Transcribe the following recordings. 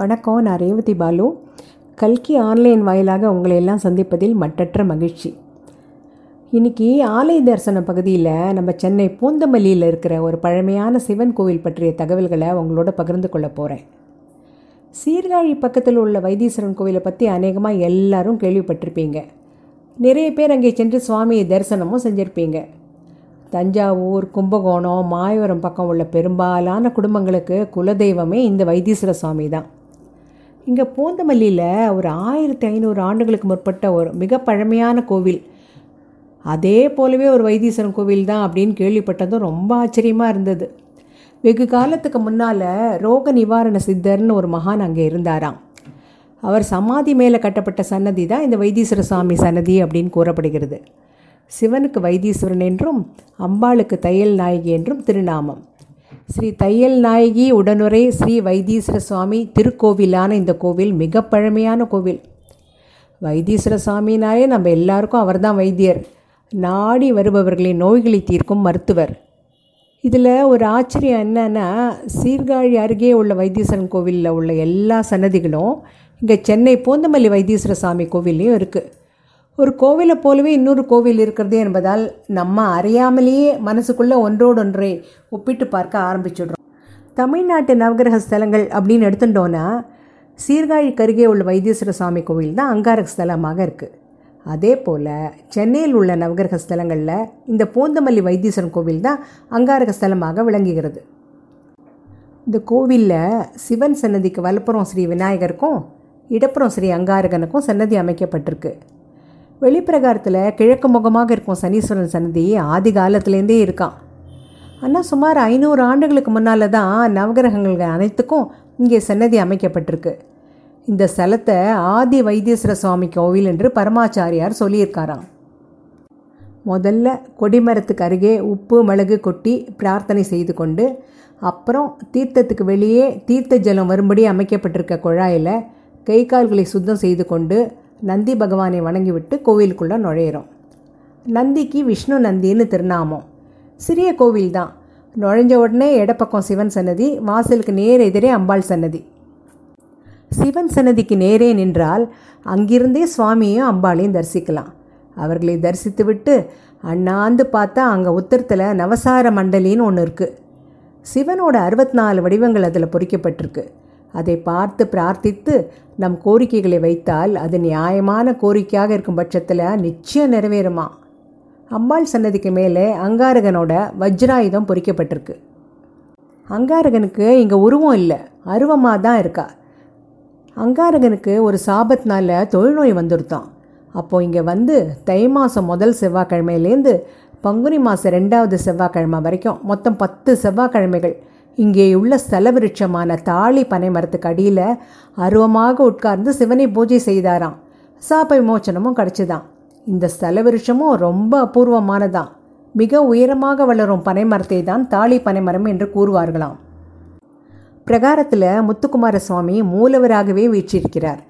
வணக்கம் நான் ரேவதி பாலு. கல்கி ஆன்லைன் வாயிலாக உங்களை எல்லாம் சந்திப்பதில் மட்டற்ற மகிழ்ச்சி. இன்னைக்கு ஆலய தரிசன பகுதியில் நம்ம சென்னை பூந்தமல்லியில் இருக்கிற ஒரு பழமையான சிவன் கோவில் பற்றிய தகவல்களை உங்களோட பகிர்ந்து கொள்ள போகிறேன் சீர்காழி பக்கத்தில் உள்ள வைத்தீஸ்வரன் கோவிலை பற்றி அநேகமாக எல்லாரும் கேள்விப்பட்டிருப்பீங்க. நிறைய பேர் அங்கே சென்று சுவாமியை தரிசனமும் செஞ்சுருப்பீங்க. தஞ்சாவூர் கும்பகோணம் மாயவரம் பக்கம் உள்ள பெரும்பாலான குடும்பங்களுக்கு குலதெய்வமே இந்த வைத்தீஸ்வர சுவாமி தான் இங்கே பூந்தமல்லியில் ஒரு ஆயிரத்தி ஐநூறு ஆண்டுகளுக்கு முற்பட்ட ஒரு மிக பழமையான கோவில். அதே போலவே ஒரு வைத்தீஸ்வரன் கோவில் தான் அப்படின்னு கேள்விப்பட்டதும் ரொம்ப ஆச்சரியமாக இருந்தது. வெகு காலத்துக்கு முன்னால் ரோக நிவாரண சித்தர்னு ஒரு மகான் அங்கே இருந்தாராம். அவர் சமாதி மேலே கட்டப்பட்ட சன்னதி தான் இந்த வைத்தீஸ்வர சுவாமி சன்னதி அப்படின்னு கூறப்படுகிறது. சிவனுக்கு வைத்தீஸ்வரன் என்றும் அம்பாளுக்கு தையல் நாயகி என்றும் திருநாமம். ஸ்ரீ தையல் நாயகி உடனுரை ஸ்ரீ வைத்தீஸ்வர சுவாமி திருக்கோவிலான இந்த கோவில் மிக பழமையான கோவில். வைத்தீஸ்வர சுவாமினாலே நம்ம எல்லாருக்கும் அவர்தான் வைத்தியர். நாடி வருபவர்களின் நோய்களை தீர்க்கும் மருத்துவர். இதில் ஒரு ஆச்சரியம் என்னன்னா சீர்காழி அருகே உள்ள வைத்தீஸ்வரன் கோவிலில் உள்ள எல்லா சன்னதிகளும் இங்கே சென்னை பூந்தமல்லி வைத்தீஸ்வர சாமி கோவில்லையும் இருக்குது ஒரு கோவிலை போலவே இன்னொரு கோவில் இருக்கிறது என்பதால் நம்ம அறியாமலேயே மனசுக்குள்ளே ஒன்றோடொன்றை ஒப்பிட்டு பார்க்க ஆரம்பிச்சிடுறோம். தமிழ்நாட்டு நவகிரக ஸ்தலங்கள் அப்படின்னு எடுத்துட்டோன்னா சீர்காழிக்கு அருகே உள்ள வைத்தீஸ்வர சுவாமி கோவில் தான் அங்காரக ஸ்தலமாக இருக்குது அதே போல் சென்னையில் உள்ள நவகிரக ஸ்தலங்களில் இந்த பூந்தமல்லி வைத்தீஸ்வரன் கோவில் தான் அங்காரக ஸ்தலமாக விளங்குகிறது. இந்த கோவிலில் சிவன் சன்னதிக்கு வலப்புறம் ஸ்ரீ விநாயகருக்கும் இடப்புறம் ஸ்ரீ அங்காரகனுக்கும் சன்னதி அமைக்கப்பட்டிருக்கு. வெளிப்பிரகாரத்தில் கிழக்கு முகமாக இருக்கும் சனீஸ்வரன் சன்னதி ஆதி காலத்துலேருந்தே இருக்கான். ஆனால் சுமார் ஐநூறு ஆண்டுகளுக்கு முன்னால் தான் நவகிரகங்கள் அனைத்துக்கும் இங்கே சன்னதி அமைக்கப்பட்டிருக்கு. இந்த ஸ்தலத்தை ஆதி வைத்தீஸ்வர சுவாமி கோவில் என்று பரமாச்சாரியார் சொல்லியிருக்காராம். முதல்ல கொடிமரத்துக்கு அருகே உப்பு மிளகு கொட்டி பிரார்த்தனை செய்து கொண்டு அப்புறம் தீர்த்தத்துக்கு வெளியே தீர்த்த ஜலம் வரும்படி அமைக்கப்பட்டிருக்க குழாயில் கை கால்களை சுத்தம் செய்து கொண்டு நந்தி பகவானை வணங்கிவிட்டு கோவிலுக்குள்ளே நுழையிறோம். நந்திக்கு விஷ்ணு நந்தின்னு திருநாமம். சிறிய கோவில் தான் நுழைஞ்ச உடனே இடப்பக்கம் சிவன் சன்னதி வாசலுக்கு நேர் எதிரே அம்பாள் சன்னதி. சிவன் சன்னதிக்கு நேரே நின்றால் அங்கிருந்தே சுவாமியும் அம்பாளையும் தரிசிக்கலாம். அவர்களை தரிசித்து விட்டு அண்ணாந்து பார்த்தா அங்கே உத்தரத்தில் நவசார மண்டலின்னு ஒன்று இருக்குது சிவனோட அறுபத்தி நாலு வடிவங்கள் அதில் பொறிக்கப்பட்டிருக்கு. அதை பார்த்து பிரார்த்தித்து நம் கோரிக்கைகளை வைத்தால் அது நியாயமான கோரிக்கையாக இருக்கும் பட்சத்தில் நிச்சயம் நிறைவேறுமா? அம்பாள் சன்னதிக்கு மேலே அங்காரகனோட வஜ்ராயுதம் பொறிக்கப்பட்டிருக்கு. அங்காரகனுக்கு இங்கே உருவம் இல்லை அருவமாக தான் இருக்கா? அங்காரகனுக்கு ஒரு சாபத்தினால தொழுநோய் வந்துருத்தான். அப்போது இங்கே வந்து தை மாதம் முதல் செவ்வாய்க்கிழமையிலேருந்து பங்குனி மாதம் ரெண்டாவது செவ்வாய்க்கிழமை வரைக்கும் மொத்தம் பத்து செவ்வாய்க்கிழமைகள் இங்கே உள்ள ஸ்தல விருட்சமான தாளி பனை மரத்துக்கு அடியில் அருவமாக உட்கார்ந்து சிவனை பூஜை செய்தாராம். சாப்பை விமோச்சனமும் கிடச்சிதான் இந்த ஸ்தல விருட்சமும் ரொம்ப அபூர்வமானதான் மிக உயரமாக வளரும் பனை மரத்தை தான் தாளி பனைமரம் என்று கூறுவார்களாம். பிரகாரத்தில் முத்துக்குமார சுவாமி மூலவராகவே வீற்றிருக்கிறார்.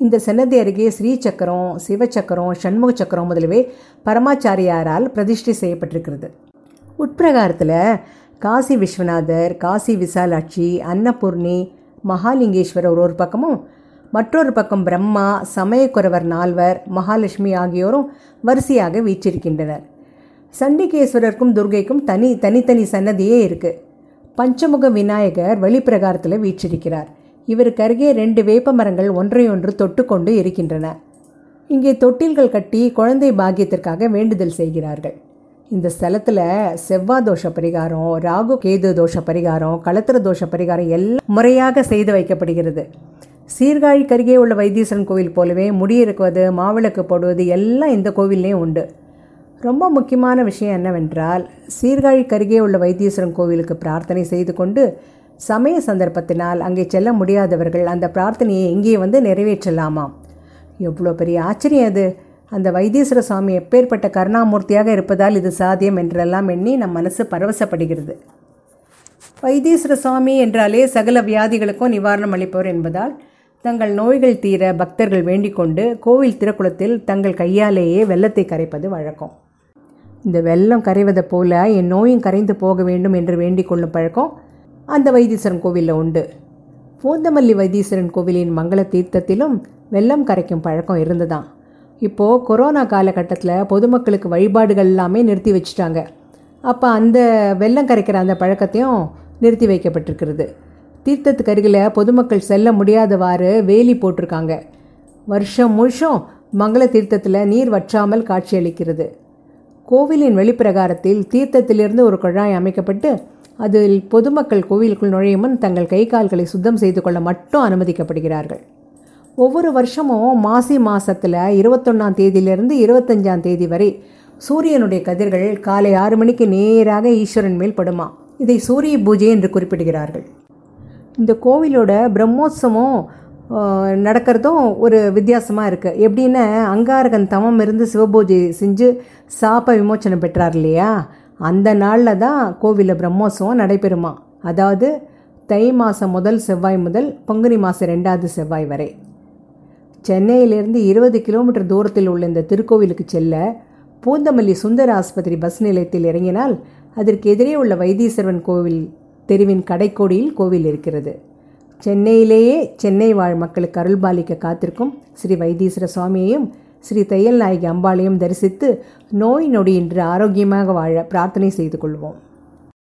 இந்த சன்னதி அருகே ஸ்ரீ சக்கரம் சிவச்சக்கரம் சண்முக சக்கரம் முதலவே பரமாச்சாரியாரால் பிரதிஷ்டை செய்யப்பட்டிருக்கிறது. உட்பிரகாரத்தில் காசி விஸ்வநாதர் காசி விசாலாட்சி அன்னபூர்ணி மகாலிங்கேஸ்வரர் ஒரு பக்கமும் மற்றொரு பக்கம் பிரம்மா சமயக்குறவர் நால்வர் மகாலட்சுமி ஆகியோரும் வரிசையாக வீற்றிருக்கின்றனர். சண்டிகேஸ்வரருக்கும் துர்கைக்கும் தனி தனித்தனி சன்னதியே இருக்குது பஞ்சமுக விநாயகர் வெளிப்பிரகாரத்தில் வீற்றிருக்கிறார். இவருக்கு அருகே ரெண்டு வேப்ப மரங்கள் ஒன்றையொன்று தொட்டுக்கொண்டு இருக்கின்றன. இங்கே தொட்டில்கள் கட்டி குழந்தை பாக்கியத்திற்காக வேண்டுதல் செய்கிறார்கள். இந்த ஸ்தலத்தில் செவ்வாய் தோஷ பரிகாரம் ராகு கேது தோஷ பரிகாரம் களத்திர தோஷ பரிகாரம் எல்லாம் முறையாக செய்து வைக்கப்படுகிறது. சீர்காழி கருகே உள்ள வைத்தீஸ்வரன் கோவில் போலவே முடியிருக்குவது மாவிளக்கு போடுவது எல்லாம் இந்த கோவில்லையும் உண்டு. ரொம்ப முக்கியமான விஷயம் என்னவென்றால் சீர்காழி கருகே உள்ள வைத்தீஸ்வரன் கோவிலுக்கு பிரார்த்தனை செய்து கொண்டு சமய சந்தர்ப்பத்தினால் அங்கே செல்ல முடியாதவர்கள் அந்த பிரார்த்தனையை இங்கே வந்து நிறைவேற்றலாமாம். எவ்வளோ பெரிய ஆச்சரியம் அது. அந்த வைத்தீஸ்வர சுவாமி எப்பேற்பட்ட கருணாமூர்த்தியாக இருப்பதால் இது சாத்தியம் என்றெல்லாம் எண்ணி நம் மனசு பரவசப்படுகிறது. வைத்தீஸ்வர சுவாமி என்றாலே சகல வியாதிகளுக்கும் நிவாரணம் அளிப்பவர் என்பதால் தங்கள் நோய்கள் தீர பக்தர்கள் வேண்டிக் கொண்டு கோவில் திருக்குளத்தில் தங்கள் கையாலேயே வெள்ளத்தை கரைப்பது வழக்கம். இந்த வெள்ளம் கரைவதை போல என் நோயும் கரைந்து போக வேண்டும் என்று வேண்டிக் கொள்ளும் பழக்கம் அந்த வைத்தீஸ்வரன் கோவிலில் உண்டு. பூந்தமல்லி வைத்தீஸ்வரன் கோவிலின் மங்கள தீர்த்தத்திலும் வெள்ளம் கரைக்கும் பழக்கம் இருந்துதான். இப்போது கொரோனா காலகட்டத்தில் பொதுமக்களுக்கு வழிபாடுகள் எல்லாமே நிறுத்தி வச்சுட்டாங்க. அப்போ அந்த வெள்ளம் கரைக்கிற அந்த பழக்கத்தையும் நிறுத்தி வைக்கப்பட்டிருக்கிறது. தீர்த்தத்துக்கு அருகில் பொதுமக்கள் செல்ல முடியாதவாறு வேலி போட்டிருக்காங்க. வருஷம் முழுஷம் மங்கள தீர்த்தத்தில் நீர் வற்றாமல் காட்சியளிக்கிறது. கோவிலின் வெளிப்பிரகாரத்தில் தீர்த்தத்திலிருந்து ஒரு குழாய் அமைக்கப்பட்டு அதில் பொதுமக்கள் கோவிலுக்குள் நுழையும் முன் தங்கள் கை கால்களை சுத்தம் செய்து கொள்ள மட்டும் அனுமதிக்கப்படுகிறார்கள். ஒவ்வொரு வருஷமும் மாசி மாதத்தில் இருபத்தொன்னாம் தேதியிலிருந்து இருபத்தஞ்சாம் தேதி வரை சூரியனுடைய கதிர்கள் காலை ஆறு மணிக்கு நேராக ஈஸ்வரன் மேல் படுமா. இதை சூரிய பூஜை என்று குறிப்பிடுகிறார்கள். இந்த கோவிலோட பிரம்மோத்சவம் நடக்கிறதும் ஒரு வித்தியாசமாக இருக்குது எப்படின்னா அங்காரகன் தமம் இருந்து சிவபூஜை செஞ்சு சாப்ப விமோச்சனம் பெற்றார் இல்லையா? அந்த நாளில் தான் கோவிலில் பிரம்மோத்சவம் நடைபெறுமா. அதாவது தை மாதம் முதல் செவ்வாய் முதல் பங்குனி மாதம் ரெண்டாவது செவ்வாய் வரை. சென்னையிலிருந்து இருபது கிலோமீட்டர் தூரத்தில் உள்ள இந்த திருக்கோவிலுக்கு செல்ல பூந்தமல்லி சுந்தர ஆஸ்பத்திரி பஸ் நிலையத்தில் இறங்கினால் அதற்கு எதிரே உள்ள வைத்தீஸ்வரன் கோவில் தெருவின் கடைக்கோடியில் கோவில் இருக்கிறது. சென்னையிலேயே சென்னை வாழ் மக்களுக்கு அருள்பாலிக்க காத்திருக்கும் ஸ்ரீ வைத்தீஸ்வர சுவாமியையும் ஸ்ரீ தையல் நாயகி அம்பாளையும் தரிசித்து நோய் நொடியின்றி ஆரோக்கியமாக வாழ பிரார்த்தனை செய்து கொள்வோம்.